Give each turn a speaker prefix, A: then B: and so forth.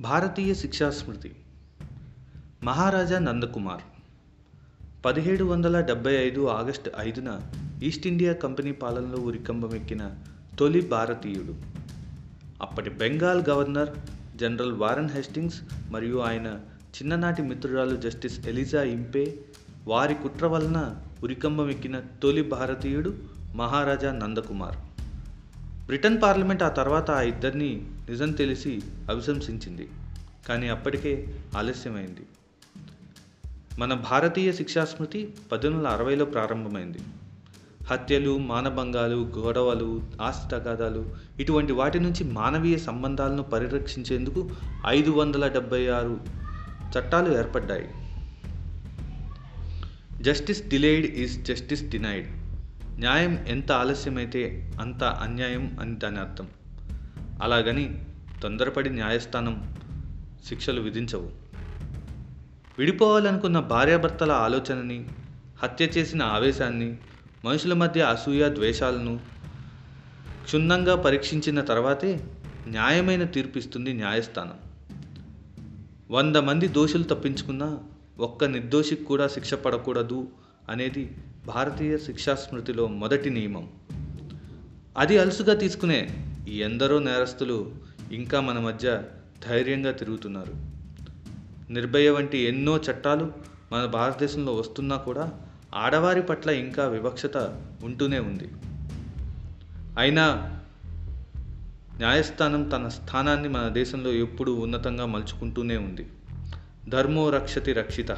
A: భారతీయ శిక్షా స్మృతి. మహారాజా నందకుమార్. పదిహేడు వందల డెబ్బై ఐదు ఆగస్టు ఐదున ఈస్ట్ ఇండియా కంపెనీ పాలనలో ఉరికంబమెక్కిన తొలి భారతీయుడు. అప్పటి Bengal governor general Warren Hastings మరియు ఆయన చిన్ననాటి మిత్రురాలు జస్టిస్ ఎలిజా ఇంపే వారి కుట్ర వలన ఉరికంబమెక్కిన తొలి భారతీయుడు మహారాజా నందకుమార్. బ్రిటన్ పార్లమెంట్ ఆ తర్వాత ఆ ఇద్దరిని నిజం తెలిసి అభిశంసించింది కానీ అప్పటికే ఆలస్యమైంది. మన భారతీయ శిక్షాస్మృతి పద్దెనిమిది వందల అరవైలో ప్రారంభమైంది. హత్యలు మానభంగాలు గొడవలు ఆస్తి తగాదాలు ఇటువంటి వాటి నుంచి మానవీయ సంబంధాలను పరిరక్షించేందుకు ఐదు వందల డెబ్బై ఆరు చట్టాలు ఏర్పడ్డాయి. Justice delayed is justice denied. న్యాయం ఎంత ఆలస్యమైతే అంత అన్యాయం అని దాని అర్థం. అలాగని తొందరపడి న్యాయస్థానం శిక్షలు విధించవు. విడిపోవాలనుకున్న భార్యాభర్తల ఆలోచనని హత్య చేసిన ఆవేశాన్ని మనుషుల మధ్య అసూయ ద్వేషాలను క్షుణ్ణంగా పరీక్షించిన తర్వాతే న్యాయమైన తీర్పిస్తుంది న్యాయస్థానం. వంద మంది దోషులు తప్పించుకున్నా ఒక్క నిర్దోషికి కూడా శిక్ష పడకూడదు అనేది భారతీయ శిక్షా స్మృతిలో మొదటి నియమం. అది అలుసుగా తీసుకునే ఈ ఎందరో నేరస్తులు ఇంకా మన మధ్య ధైర్యంగా తిరుగుతున్నారు. నిర్భయ వంటి ఎన్నో చట్టాలు మన భారతదేశంలో వస్తున్నా కూడా ఆడవారి పట్ల ఇంకా వివక్షత ఉంటూనే ఉంది. అయినా న్యాయస్థానం తన స్థానాన్ని మన దేశంలో ఎప్పుడూ ఉన్నతంగా మలుచుకుంటూనే ఉంది. ధర్మో రక్షతి రక్షిత.